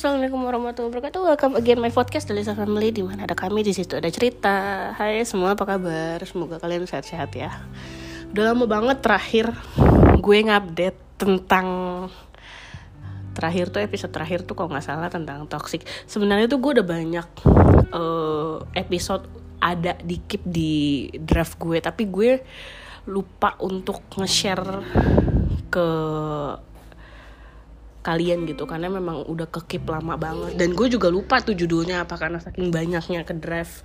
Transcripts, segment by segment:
assalamualaikum warahmatullahi wabarakatuh. Welcome again my podcast dari Family di mana ada kami di situ ada cerita. Hai semua apa kabar? Semoga kalian sehat-sehat ya. Udah lama banget terakhir gue ngupdate tentang terakhir tuh episode terakhir tuh kalau nggak salah tentang toxic. Sebenarnya tuh gue udah banyak uh, episode ada di keep di draft gue tapi gue lupa untuk nge-share ke kalian gitu karena memang udah kekip lama banget. Dan gue juga lupa tuh judulnya apa karena saking banyaknya ke drive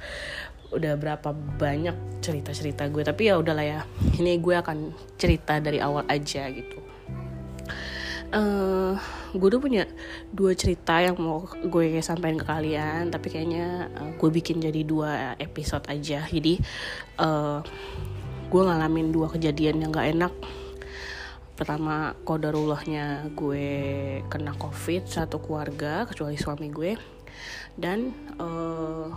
udah berapa banyak cerita-cerita gue. Tapi ya udahlah ya ini gue akan cerita dari awal aja gitu. Uh, gue udah punya dua cerita yang mau gue sampaikan ke kalian tapi kayaknya uh, gue bikin jadi dua episode aja. Jadi uh, gue ngalamin dua kejadian yang gak enak pertama kodarullahnya gue kena covid satu keluarga kecuali suami gue. Dan uh,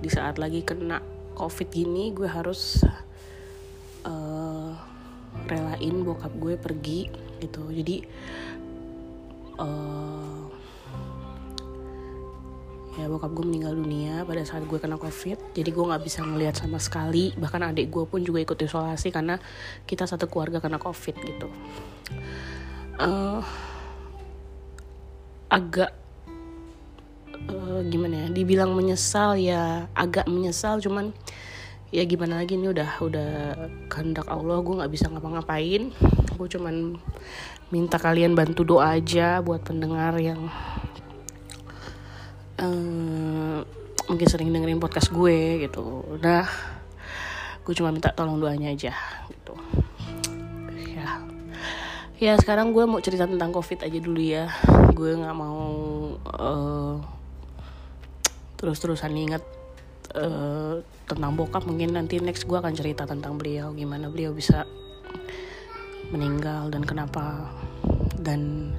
di saat lagi kena covid gini gue harus uh, relain bokap gue pergi gitu. Jadi uh, ya bokap gue meninggal dunia pada saat gue kena covid. Jadi gue nggak bisa ngelihat sama sekali. Bahkan adik gue pun juga ikut isolasi karena kita satu keluarga kena covid gitu. Uh, agak uh, gimana ya dibilang menyesal ya agak menyesal. Cuman ya gimana lagi ini udah udah kehendak Allah gue nggak bisa ngapa-ngapain. Gue cuman minta kalian bantu doa aja buat pendengar yang uh, mungkin sering dengerin podcast gue gitu. Udah gue cuma minta tolong doanya aja gitu. Ya. Ya sekarang gue mau cerita tentang covid aja dulu ya. Gue nggak mau uh, terus-terusan inget uh, tentang bokap. Mungkin nanti next gue akan cerita tentang beliau. Gimana beliau bisa meninggal dan kenapa. Dan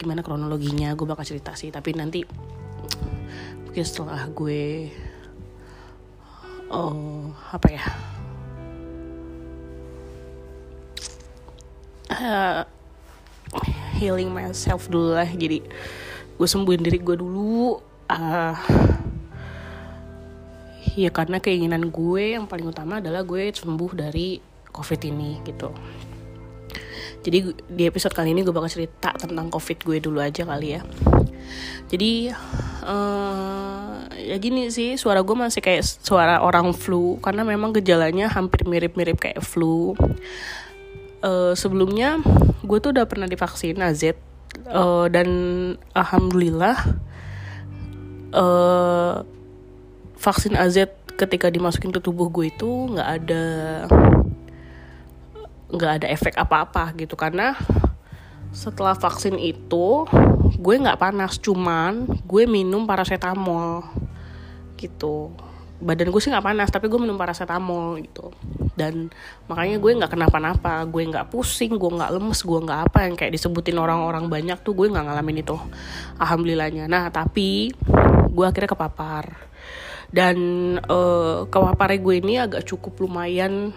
gimana kronologinya gue bakal cerita sih. Tapi nanti mungkin setelah gue oh apa ya? Uh, healing myself dulu lah. Jadi gue sembuhin diri gue dulu. Uh, ya karena keinginan gue yang paling utama adalah gue sembuh dari covid ini gitu. Jadi di episode kali ini gue bakal cerita tentang covid gue dulu aja kali ya. Jadi uh, ya gini sih suara gue masih kayak suara orang flu karena memang gejalanya hampir mirip-mirip kayak flu. Uh, sebelumnya gue tuh udah pernah divaksin AZ uh, dan alhamdulillah uh, vaksin AZ ketika dimasukin ke tubuh gue itu nggak ada nggak ada efek apa-apa gitu. Karena setelah vaksin itu gue nggak panas cuman gue minum paracetamol gitu. Badan gue sih nggak panas tapi gue minum paracetamol gitu. Dan makanya gue nggak kenapa-napa gue nggak pusing gue nggak lemes gue nggak apa yang kayak disebutin orang-orang banyak tuh gue nggak ngalamin itu. Alhamdulillahnya. Nah tapi gue akhirnya kepapar. Dan uh, kepaparnya gue ini agak cukup lumayan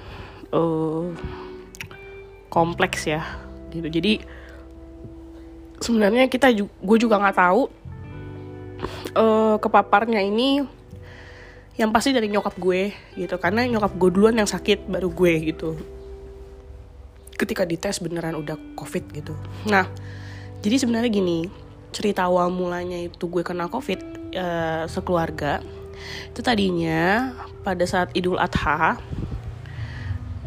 uh, kompleks ya gitu. Jadi sebenarnya kita gue juga nggak tahu uh, kepaparnya ini yang pasti dari nyokap gue gitu. Karena nyokap gue duluan yang sakit baru gue gitu. Ketika dites beneran udah covid gitu. Nah jadi sebenarnya gini cerita awal mulanya itu gue kena covid uh, sekeluarga itu tadinya pada saat idul adha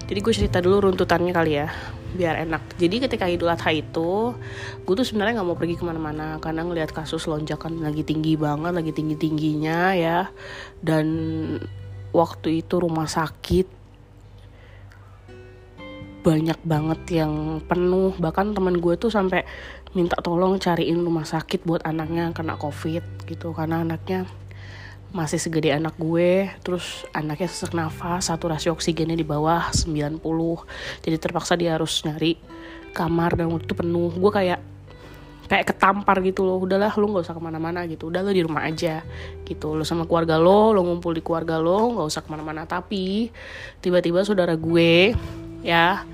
jadi gue cerita dulu runtutannya kali ya biar enak. Jadi ketika idul adha itu gue tuh sebenarnya nggak mau pergi ke mana-mana karena ngelihat kasus lonjakan lagi tinggi banget lagi tinggi tingginya ya. Dan waktu itu rumah sakit banyak banget yang penuh. Bahkan teman gue tuh sampai minta tolong cariin rumah sakit buat anaknya kena covid gitu karena anaknya masih segede anak gue terus anaknya sesak nafas saturasi oksigennya di bawah 90 jadi terpaksa dia harus nyari kamar dan waktu itu penuh. Gue kayak kayak ketampar gitu loh. Udahlah lu nggak usah ke mana-mana gitu. Udah lo di rumah aja gitu. Lo sama keluarga lo lo ngumpul di keluarga lo nggak usah ke mana-mana. Tapi tiba-tiba saudara gue ya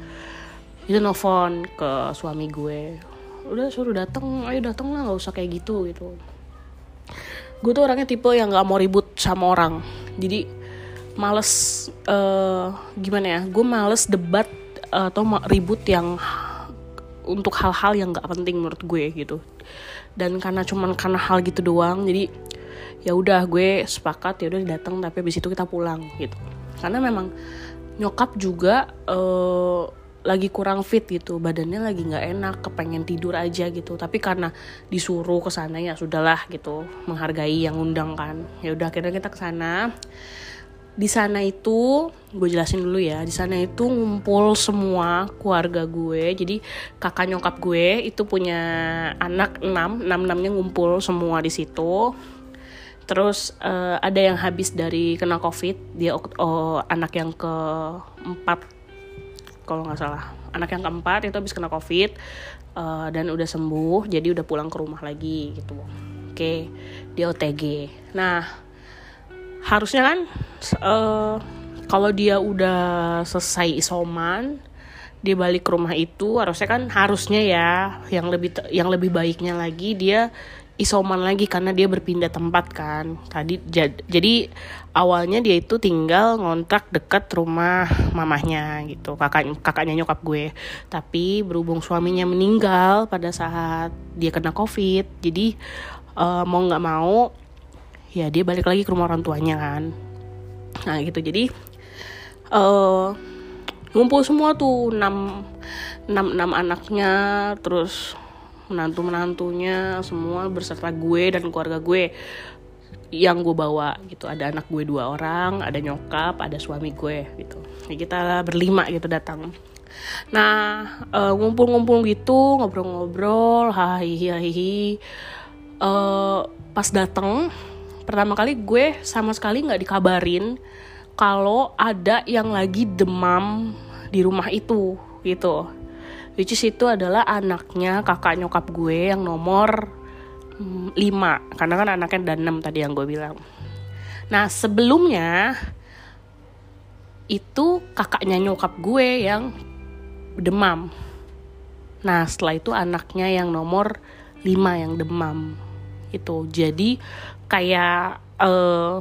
itu nelfon ke suami gue. Udah suruh dateng. Ayo dateng lah nggak usah kayak gitu gitu gue tuh orangnya tipe yang nggak mau ribut sama orang. Jadi males uh, gimana ya gue males debat uh, atau ribut yang untuk hal-hal yang nggak penting menurut gue gitu. Dan karena cuman karena hal gitu doang jadi ya udah gue sepakat ya udah datang tapi habis itu kita pulang gitu. Karena memang nyokap juga uh, lagi kurang fit gitu badannya lagi nggak enak kepengen tidur aja gitu. Tapi karena disuruh ke sana ya sudahlah gitu menghargai yang undang kan. Ya udah akhirnya kita ke sana. Di sana itu gue jelasin dulu ya di sana itu ngumpul semua keluarga gue. Jadi kakak nyokap gue itu punya anak enam enam enamnya ngumpul semua di situ. Terus uh, ada yang habis dari kena covid dia oh, anak yang keempat kalau nggak salah. Anak yang keempat itu habis kena covid uh, dan udah sembuh jadi udah pulang ke rumah lagi gitu. Oke dia OTG nah harusnya kan uh, kalau dia udah selesai isoman dia balik ke rumah itu harusnya kan harusnya ya yang lebih yang lebih baiknya lagi dia isoman lagi karena dia berpindah tempat kan. Tadi jad, jadi awalnya dia itu tinggal ngontrak dekat rumah mamahnya gitu kakak kakaknya nyokap gue. Tapi berhubung suaminya meninggal pada saat dia kena covid jadi uh, mau nggak mau ya dia balik lagi ke rumah orang tuanya kan. Nah gitu. Jadi uh, ngumpul semua tuh enam enam enam anaknya terus menantu menantunya semua berserta gue dan keluarga gue. Yang gue bawa gitu ada anak gue dua orang ada nyokap ada suami gue gitu. Ya kita berlima gitu datang. Nah uh, ngumpul-ngumpul gitu ngobrol-ngobrol hahihi hahihi. Uh, pas datang pertama kali gue sama sekali nggak dikabarin kalau ada yang lagi demam di rumah itu gitu which is itu adalah anaknya kakak nyokap gue yang nomor 5 karena kan anaknya ada 6 tadi yang gue bilang. Nah sebelumnya itu kakaknya nyokap gue yang demam. Nah setelah itu anaknya yang nomor 5 yang demam. Itu jadi kayak uh,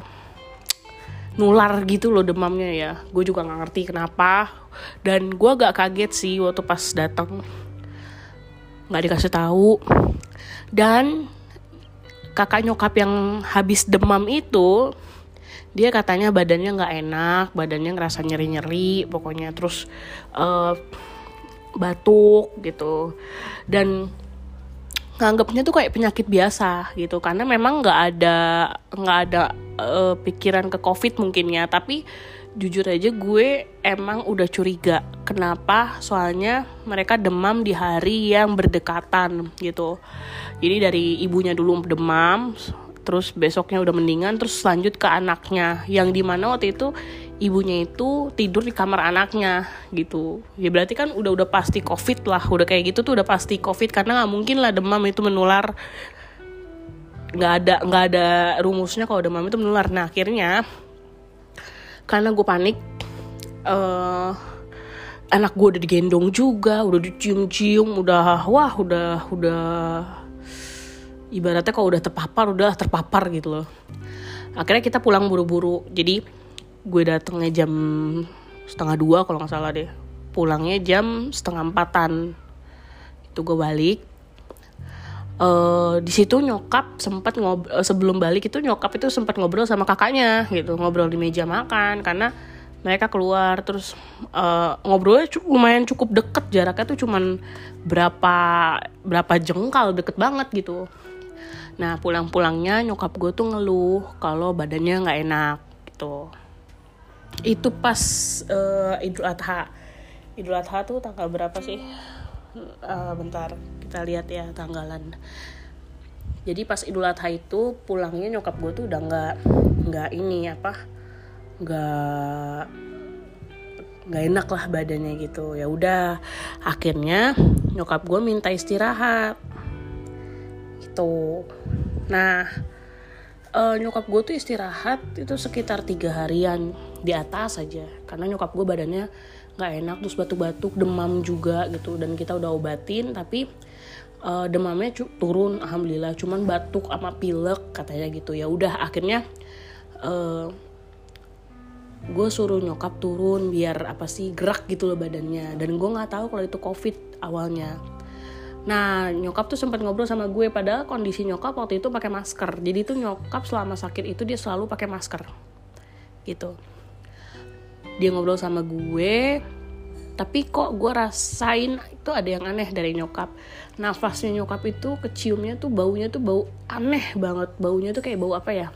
nular gitu loh demamnya ya. Gue juga nggak ngerti kenapa. Dan gue agak kaget sih waktu pas datang nggak dikasih tahu. Dan kakak nyokap yang habis demam itu dia katanya badannya nggak enak badannya ngerasa nyeri nyeri pokoknya terus uh, batuk gitu. Dan nganggapnya tuh kayak penyakit biasa gitu. Karena memang nggak ada nggak ada uh, pikiran ke covid mungkin ya. Tapi jujur aja gue emang udah curiga kenapa soalnya mereka demam di hari yang berdekatan gitu. Jadi dari ibunya dulu demam terus besoknya udah mendingan terus lanjut ke anaknya. Yang di mana waktu itu ibunya itu tidur di kamar anaknya gitu. Ya berarti kan udah udah pasti covid lah udah kayak gitu tuh udah pasti covid karena nggak mungkin lah demam itu menular. Nggak ada nggak ada rumusnya kalau demam itu menular. Nah akhirnya karena gue panik uh, anak gue udah digendong juga udah dicium-cium udah wah udah udah ibaratnya kalau udah terpapar udah terpapar gitu loh. Akhirnya kita pulang buru-buru. Jadi gue datangnya jam setengah dua kalau nggak salah deh. Pulangnya jam setengah empatan. Itu gue balik. Uh, di situ nyokap sempat ngobrol uh, sebelum balik itu nyokap itu sempat ngobrol sama kakaknya gitu ngobrol di meja makan karena mereka keluar. Terus uh, ngobrolnya lumayan cukup deket jaraknya tuh cuman berapa berapa jengkal deket banget gitu. Nah pulang-pulangnya nyokap gue tuh ngeluh kalau badannya nggak enak gitu itu pas uh, Idul Adha. Idul Adha tuh tanggal berapa sih? Uh, bentar kita lihat ya tanggalan. Jadi pas Idul Adha itu pulangnya nyokap gue tuh udah nggak nggak ini apa nggak nggak enak lah badannya gitu. Ya udah akhirnya nyokap gue minta istirahat. Gitu. Nah uh, nyokap gue tuh istirahat itu sekitar tiga harian di atas aja. Karena nyokap gue badannya nggak enak terus batuk-batuk demam juga gitu. Dan kita udah obatin tapi uh, demamnya turun alhamdulillah. Cuman batuk sama pilek katanya gitu. Ya udah akhirnya uh, gue suruh nyokap turun biar apa sih gerak gitu loh badannya. Dan gue nggak tahu kalau itu covid awalnya. Nah nyokap tuh sempat ngobrol sama gue padahal kondisi nyokap waktu itu pakai masker. Jadi tuh nyokap selama sakit itu dia selalu pakai masker. Gitu dia ngobrol sama gue tapi kok gue rasain itu ada yang aneh dari nyokap. Nafasnya nyokap itu keciumnya tuh baunya tuh bau aneh banget. Baunya tuh kayak bau apa ya?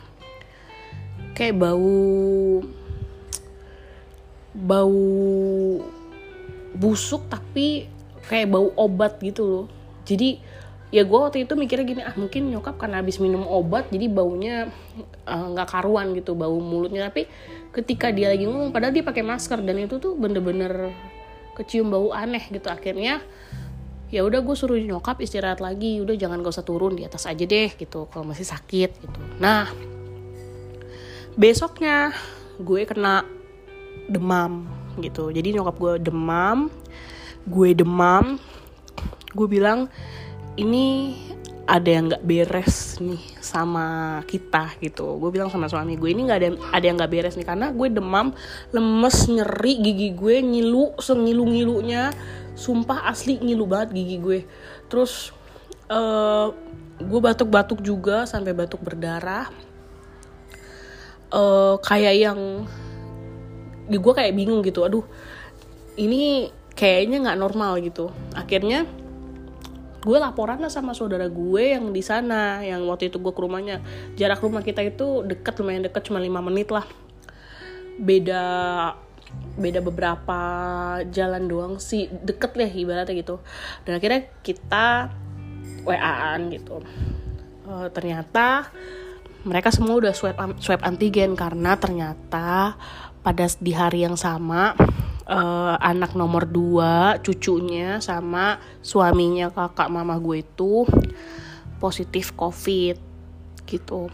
Kayak bau bau busuk tapi kayak bau obat gitu loh. Jadi ya gue waktu itu mikirnya gini ah mungkin nyokap karena habis minum obat jadi baunya nggak uh, karuan gitu bau mulutnya. Tapi ketika dia lagi ngomong padahal dia pakai masker dan itu tuh bener-bener kecium bau aneh gitu. Akhirnya ya udah gue suruh nyokap istirahat lagi. Udah jangan gak usah turun di atas aja deh gitu kalau masih sakit gitu. Nah besoknya gue kena demam gitu. Jadi nyokap gue demam gue demam. Gue bilang ini ada yang nggak beres nih sama kita gitu. Gue bilang sama suami gue ini nggak ada ada yang nggak beres nih karena gue demam lemes nyeri gigi gue ngilu sengilu ngilunya sumpah asli ngilu banget gigi gue terus uh, gue batuk-batuk juga sampai batuk berdarah. Uh, kayak yang di gue kayak bingung gitu aduh ini kayaknya nggak normal gitu. Akhirnya gue laporan lah sama saudara gue yang di sana yang waktu itu gue ke rumahnya. Jarak rumah kita itu deket lumayan deket cuma lima menit lah. Beda beda beberapa jalan doang sih deket lah ibaratnya gitu. Dan akhirnya kita waan gitu. Uh, ternyata mereka semua udah swab swab antigen karena ternyata pada di hari yang sama uh, anak nomor dua cucunya sama suaminya kakak mama gue itu positif covid gitu.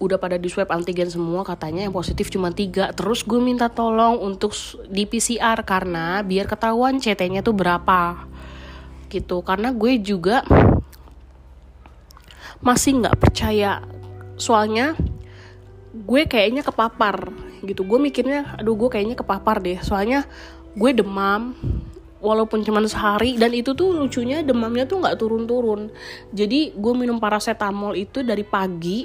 Udah pada di swab antigen semua katanya yang positif cuma tiga. Terus gue minta tolong untuk di PCR karena biar ketahuan CT-nya tuh berapa gitu. Karena gue juga masih nggak percaya. Soalnya gue kayaknya kepapar gitu. Gue mikirnya aduh gue kayaknya kepapar deh. Soalnya gue demam walaupun cuma sehari dan itu tuh lucunya demamnya tuh nggak turun-turun. Jadi gue minum paracetamol itu dari pagi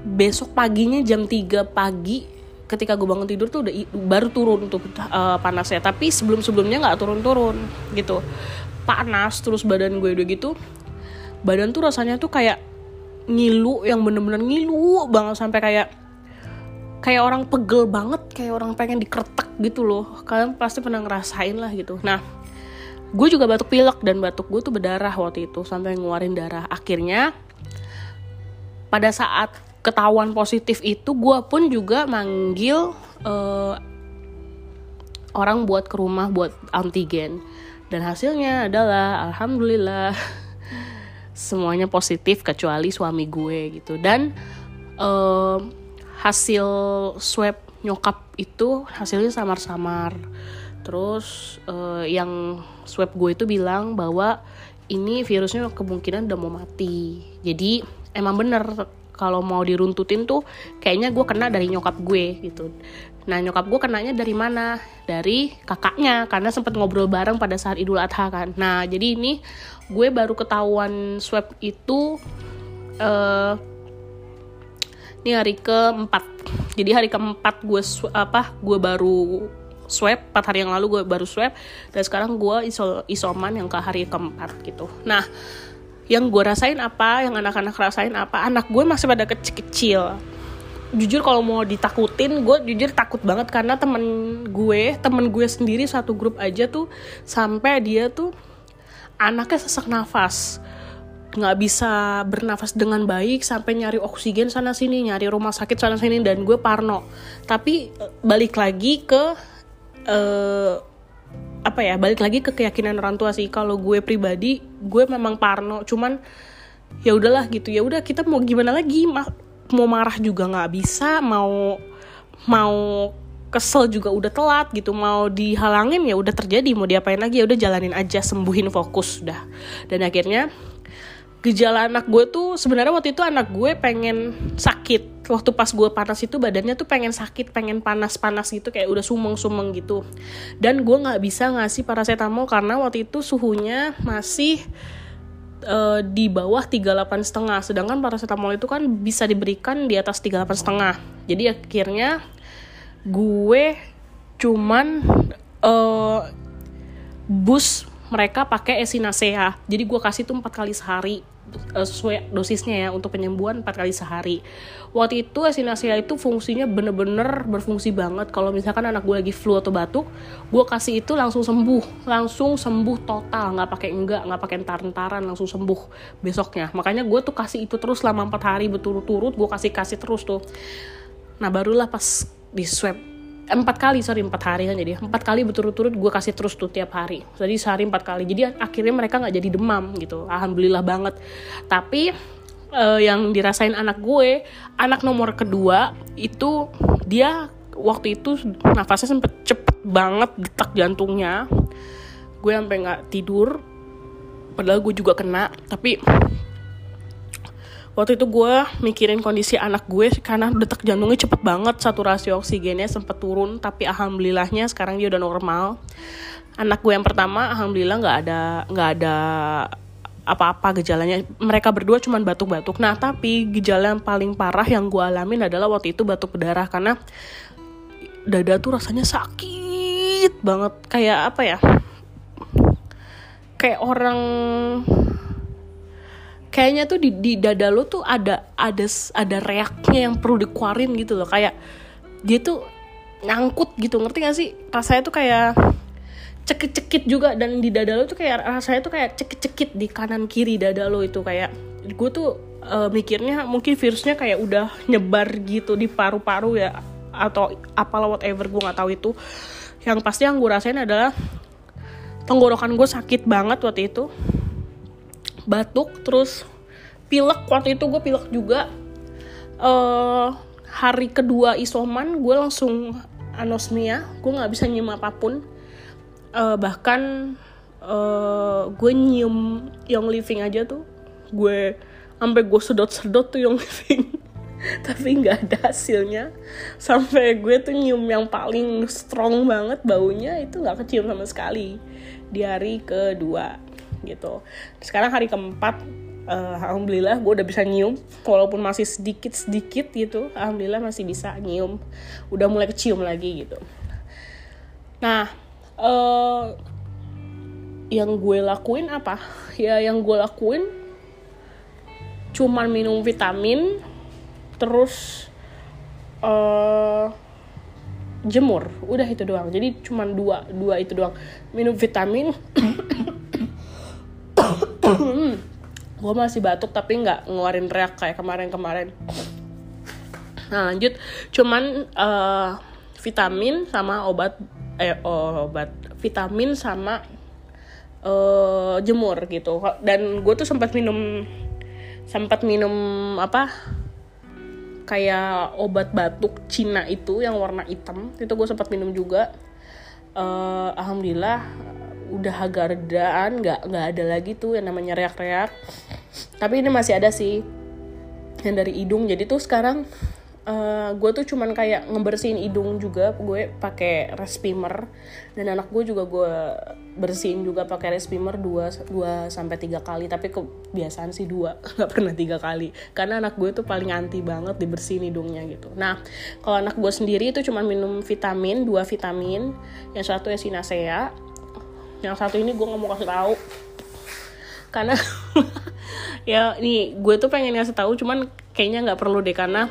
besok paginya jam 3 pagi ketika gue bangun tidur tuh udah baru turun tuh uh, panasnya. Tapi sebelum sebelumnya nggak turun-turun gitu. Panas terus badan gue udah gitu badan tuh rasanya tuh kayak ngilu yang bener-bener ngilu banget sampai kayak kayak orang pegel banget kayak orang pengen dikretek gitu loh. Kalian pasti pernah ngerasain lah gitu. Nah gue juga batuk pilek dan batuk gue tuh berdarah waktu itu sampai ngeluarin darah. Akhirnya pada saat ketahuan positif itu gue pun juga manggil uh, orang buat ke rumah buat antigen. Dan hasilnya adalah alhamdulillah semuanya positif kecuali suami gue gitu. Dan uh, hasil swab nyokap itu hasilnya samar-samar. Terus uh, yang swab gue itu bilang bahwa ini virusnya kemungkinan udah mau mati. Jadi emang bener kalau mau diruntutin tuh kayaknya gue kena dari nyokap gue gitu. Nah nyokap gue kenanya dari mana? Dari kakaknya karena sempat ngobrol bareng pada saat idul adha kan. Nah jadi ini gue baru ketahuan swab itu uh, ini hari keempat. Jadi hari keempat gue apa gue baru swab. 4 hari yang lalu gue baru swab. Dan sekarang gue iso isoman yang ke hari keempat gitu. Nah yang gue rasain apa yang anak-anak rasain apa anak gue masih pada kecil-kecil. Jujur kalau mau ditakutin gue jujur takut banget karena temen gue temen gue sendiri satu grup aja tuh sampai dia tuh anaknya sesak nafas nggak bisa bernafas dengan baik sampai nyari oksigen sana sini nyari rumah sakit sana sini dan gue parno. Tapi eh, balik lagi ke uh, apa ya balik lagi ke keyakinan orang tua sih. Kalau gue pribadi gue memang parno. Cuman ya udahlah gitu. Ya udah kita mau gimana lagi? Ma mau marah juga nggak bisa mau mau kesel juga udah telat gitu. Mau dihalangin ya udah terjadi. Mau diapain lagi? Ya udah jalanin aja sembuhin fokus udah. Dan akhirnya gejala anak gue tuh sebenarnya waktu itu anak gue pengen sakit. Waktu pas gue panas itu badannya tuh pengen sakit pengen panas-panas gitu kayak udah sumeng-sumeng gitu. Dan gue nggak bisa ngasih paracetamol karena waktu itu suhunya masih uh, di bawah 38 setengah. Sedangkan paracetamol itu kan bisa diberikan di atas 38 setengah. Jadi akhirnya gue cuman uh, bus mereka pakai esinacea. Jadi gue kasih tuh empat kali sehari uh, sesuai dosisnya ya untuk penyembuhan empat kali sehari. Waktu itu esinacea itu fungsinya bener-bener berfungsi banget. Kalau misalkan anak gue lagi flu atau batuk gue kasih itu langsung sembuh. Langsung sembuh total nggak pakai enggak nggak pakai entar-entaran langsung sembuh besoknya. Makanya gue tuh kasih itu terus selama empat hari berturut-turut gue kasih kasih terus tuh. Nah barulah pas di swab empat kali sorry empat hari kan jadi. Empat kali berturut-turut gue kasih terus tuh tiap hari. Jadi sehari empat kali. Jadi akhirnya mereka nggak jadi demam gitu. Alhamdulillah banget. Tapi uh, yang dirasain anak gue anak nomor kedua itu dia waktu itu nafasnya sempet cepet banget detak jantungnya. Gue sampai nggak tidur. Padahal gue juga kena. Tapi waktu itu gue mikirin kondisi anak gue karena detak jantungnya cepet banget saturasi oksigennya sempet turun tapi alhamdulillahnya sekarang dia udah normal. Anak gue yang pertama alhamdulillah nggak ada nggak ada apa-apa gejalanya. Mereka berdua cuma batuk-batuk. Nah tapi gejala yang paling parah yang gue alamin adalah waktu itu batuk berdarah karena dada tuh rasanya sakit banget. Kayak apa ya? Kayak orang kayaknya tuh di, di dada lo tuh ada ada ada reaknya yang perlu dikeluarin gitu loh. Kayak dia tuh nyangkut gitu ngerti gak sih? Rasanya tuh kayak cekit-cekit juga dan di dada lo tuh kayak rasanya tuh kayak cekit-cekit di kanan kiri dada lo itu. Kayak gue tuh uh, mikirnya mungkin virusnya kayak udah nyebar gitu di paru-paru ya atau apalah whatever gue nggak tahu itu. Yang pasti yang gue rasain adalah tenggorokan gue sakit banget waktu itu batuk terus pilek. Waktu itu gue pilek juga. Uh, hari kedua isoman gue langsung anosmia. Gue nggak bisa nyium apa pun. Uh, bahkan uh, gue nyium yang living aja tuh. Gue sampai gue sedot-sedot tuh yang living. Tapi nggak ada hasilnya. Sampai gue tuh nyium yang paling strong banget baunya itu nggak kecium sama sekali. Di hari kedua gitu. Sekarang hari keempat uh, alhamdulillah gue udah bisa nyium. Walaupun masih sedikit sedikit gitu alhamdulillah masih bisa nyium. Udah mulai kecium lagi gitu. Nah uh, yang gue lakuin apa? Ya yang gue lakuin cuman minum vitamin terus uh, jemur. Udah itu doang. Jadi cuman dua dua itu doang. Minum vitamin gue masih batuk tapi nggak ngeluarin reak kayak kemarin-kemarin. Nah lanjut. Cuman uh, vitamin sama obat eh obat vitamin sama uh, jemur gitu. Dan gue tuh sempat minum sempat minum apa? Kayak obat batuk Cina itu yang warna hitam. Itu gue sempat minum juga. Uh, alhamdulillah udah agak redaan nggak nggak ada lagi tuh yang namanya reak-reak. Tapi ini masih ada sih yang dari hidung. Jadi tuh sekarang uh, eh, gue tuh cuman kayak ngebersihin hidung juga. Gue pakai respimer. Dan anak gue juga gue bersihin juga pakai respimer dua dua sampai tiga kali. Tapi kebiasaan sih dua nggak pernah tiga kali. Karena anak gue tuh paling anti banget dibersihin hidungnya gitu. Nah kalau anak gue sendiri itu cuma minum vitamin dua vitamin. Yang satu esinacea yang satu ini gue nggak mau kasih tahu. Karena ya nih gue tuh pengen ngasih tahu cuman kayaknya nggak perlu deh karena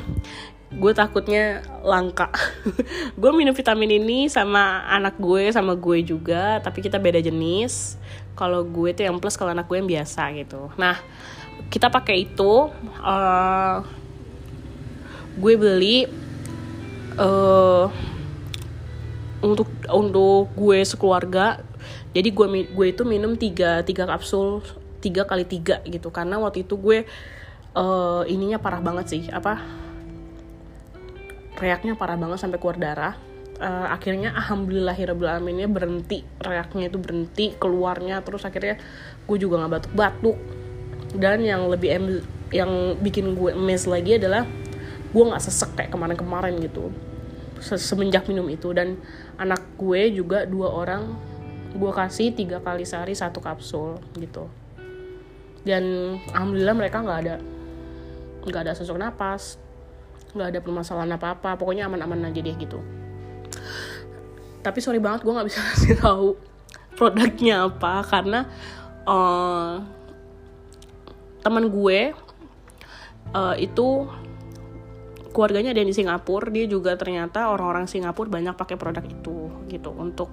gue takutnya langka. Gue minum vitamin ini sama anak gue sama gue juga tapi kita beda jenis. Kalau gue tuh yang plus kalau anak gue yang biasa gitu. Nah kita pakai itu uh, gue beli uh, untuk untuk gue sekeluarga jadi gue gue itu minum tiga tiga kapsul tiga kali tiga gitu. Karena waktu itu gue uh, ininya parah banget sih apa reaknya parah banget sampai keluar darah. Uh, akhirnya alhamdulillahirobbilalaminnya berhenti reaknya itu berhenti keluarnya terus akhirnya gue juga nggak batuk-batuk. Dan yang lebih em yang bikin gue emes lagi adalah gue nggak sesek kayak kemarin-kemarin gitu semenjak minum itu. Dan anak gue juga dua orang gue kasih tiga kali sehari satu kapsul gitu. Dan alhamdulillah mereka nggak ada nggak ada sesak napas nggak ada permasalahan apa apa pokoknya aman-aman aja deh gitu. Tapi sorry banget gue nggak bisa kasih tahu produknya apa karena uh, teman gue uh, itu keluarganya ada di Singapura. Dia juga ternyata orang-orang Singapura banyak pakai produk itu gitu untuk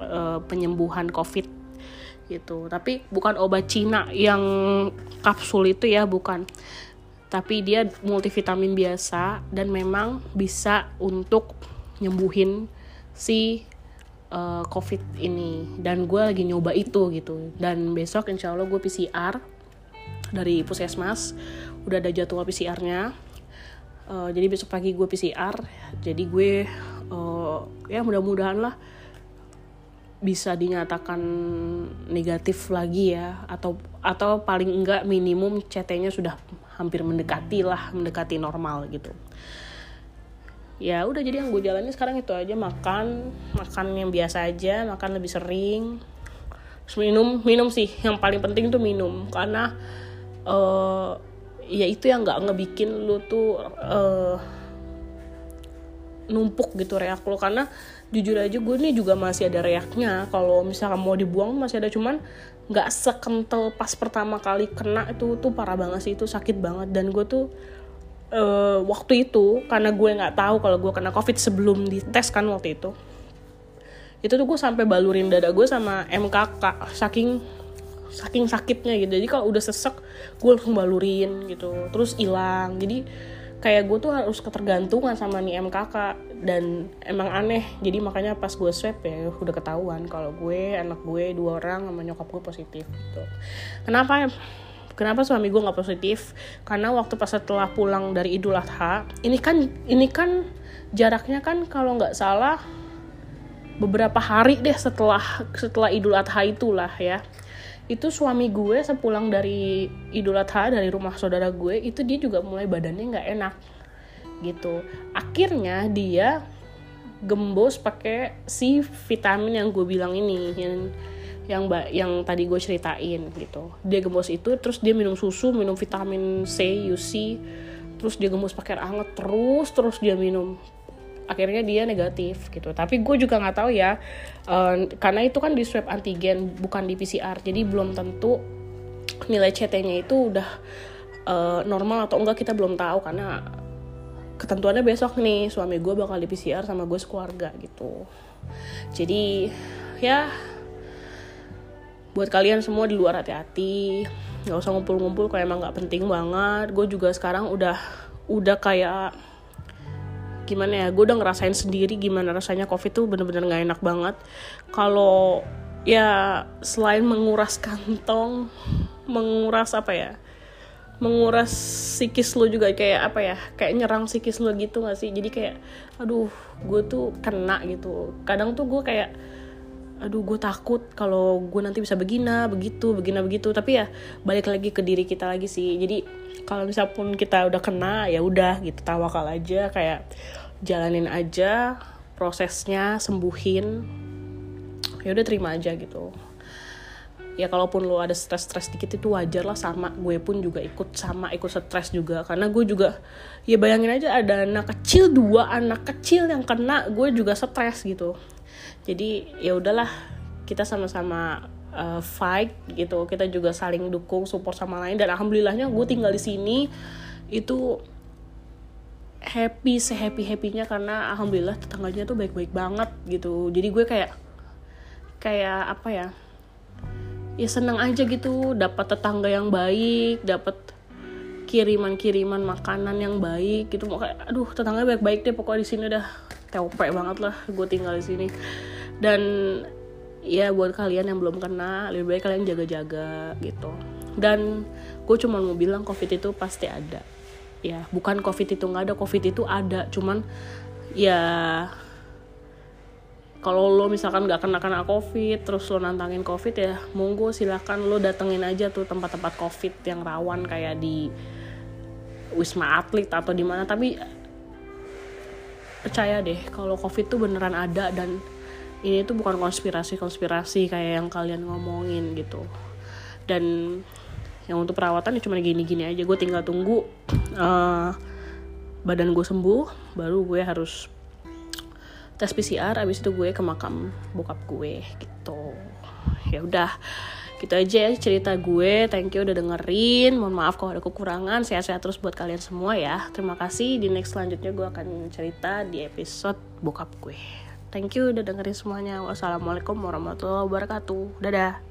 uh, penyembuhan COVID gitu. Tapi bukan obat Cina yang kapsul itu ya bukan. Tapi dia multivitamin biasa dan memang bisa untuk nyembuhin si uh, covid ini. Dan gue lagi nyoba itu gitu. Dan besok insya Allah gue PCR dari puskesmas. Udah ada jadwal PCR-nya uh, jadi besok pagi gue PCR jadi gue uh, ya mudah-mudahan lah bisa dinyatakan negatif lagi ya atau atau paling enggak minimum CT-nya sudah hampir mendekati lah mendekati normal gitu. Ya udah jadi yang gue jalani sekarang itu aja makan makan yang biasa aja makan lebih sering. Terus minum minum sih yang paling penting tuh minum karena uh, ya itu yang nggak ngebikin lu tuh uh, numpuk gitu reak lo karena jujur aja gue nih juga masih ada reaknya. Kalau misalkan mau dibuang masih ada cuman nggak sekental pas pertama kali kena itu tuh parah banget sih itu sakit banget. Dan gue tuh uh, waktu itu karena gue nggak tahu kalau gue kena covid sebelum dites kan waktu itu itu tuh gue sampai balurin dada gue sama MKK saking saking sakitnya gitu. Jadi kalau udah sesek gue langsung balurin gitu terus hilang. Jadi kayak gue tuh harus ketergantungan sama nih MKK dan emang aneh jadi makanya pas gue swab ya udah ketahuan kalau gue anak gue dua orang sama nyokap gue positif gitu kenapa Kenapa suami gue nggak positif? Karena waktu pas setelah pulang dari Idul Adha, ini kan ini kan jaraknya kan kalau nggak salah beberapa hari deh setelah setelah Idul Adha itulah ya. Itu suami gue sepulang dari Idul Adha dari rumah saudara gue itu dia juga mulai badannya nggak enak gitu. Akhirnya dia gembos pakai si vitamin yang gue bilang ini yang yang yang tadi gue ceritain gitu dia gembos itu terus dia minum susu minum vitamin C UC terus dia gembos pakai air terus terus dia minum akhirnya dia negatif gitu. Tapi gue juga nggak tahu ya uh, karena itu kan di swab antigen bukan di PCR jadi belum tentu nilai CT-nya itu udah uh, normal atau enggak kita belum tahu. Karena ketentuannya besok nih suami gue bakal di PCR sama gue sekeluarga gitu. Jadi ya buat kalian semua di luar hati-hati. Nggak usah ngumpul-ngumpul kalau emang nggak penting banget. Gue juga sekarang udah udah kayak gimana ya gue udah ngerasain sendiri gimana rasanya covid tuh bener-bener nggak enak banget. Kalau ya selain menguras kantong menguras apa ya menguras psikis lo juga kayak apa ya kayak nyerang psikis lo gitu gak sih? Jadi kayak aduh gue tuh kena gitu. Kadang tuh gue kayak aduh gue takut kalau gue nanti bisa begina begitu begina begitu. Tapi ya balik lagi ke diri kita lagi sih. Jadi kalau misal pun kita udah kena ya udah gitu tawakal aja kayak jalanin aja prosesnya sembuhin. Ya udah terima aja gitu. Ya kalaupun lo ada stres-stres dikit itu wajar lah sama. Gue pun juga ikut sama ikut stres juga. Karena gue juga ya bayangin aja ada anak kecil dua anak kecil yang kena gue juga stres gitu jadi ya udahlah kita sama-sama uh, fight gitu. Kita juga saling dukung support sama lain. Dan alhamdulillahnya gue tinggal di sini. Itu happy sehappy happynya karena alhamdulillah tetangganya tuh baik-baik banget gitu. Jadi gue kayak kayak apa ya ya seneng aja gitu. Dapat tetangga yang baik dapat kiriman-kiriman makanan yang baik gitu. Kayak aduh tetangga baik-baik deh pokoknya di sini udah capek banget lah gue tinggal di sini. Dan ya buat kalian yang belum kena lebih baik kalian jaga-jaga gitu. Dan gue cuma mau bilang covid itu pasti ada. Ya bukan covid itu nggak ada covid itu ada. Cuman ya kalau lo misalkan nggak kena kena covid terus lo nantangin covid ya monggo silakan lo datengin aja tuh tempat-tempat covid yang rawan kayak di wisma atlet atau di mana. Tapi percaya deh kalau covid tuh beneran ada dan ini tuh bukan konspirasi-konspirasi kayak yang kalian ngomongin gitu. Dan yang untuk perawatan ya cuma gini-gini aja. Gue tinggal tunggu uh, badan gue sembuh baru gue harus tes PCR abis itu gue ke makam bokap gue gitu. Ya udah gitu aja ya cerita gue. Thank you udah dengerin. Mohon maaf kalau ada kekurangan. Sehat-sehat terus buat kalian semua ya. Terima kasih. Di next selanjutnya gue akan cerita di episode bokap gue. Thank you udah dengerin semuanya. Wassalamualaikum warahmatullahi wabarakatuh. Dadah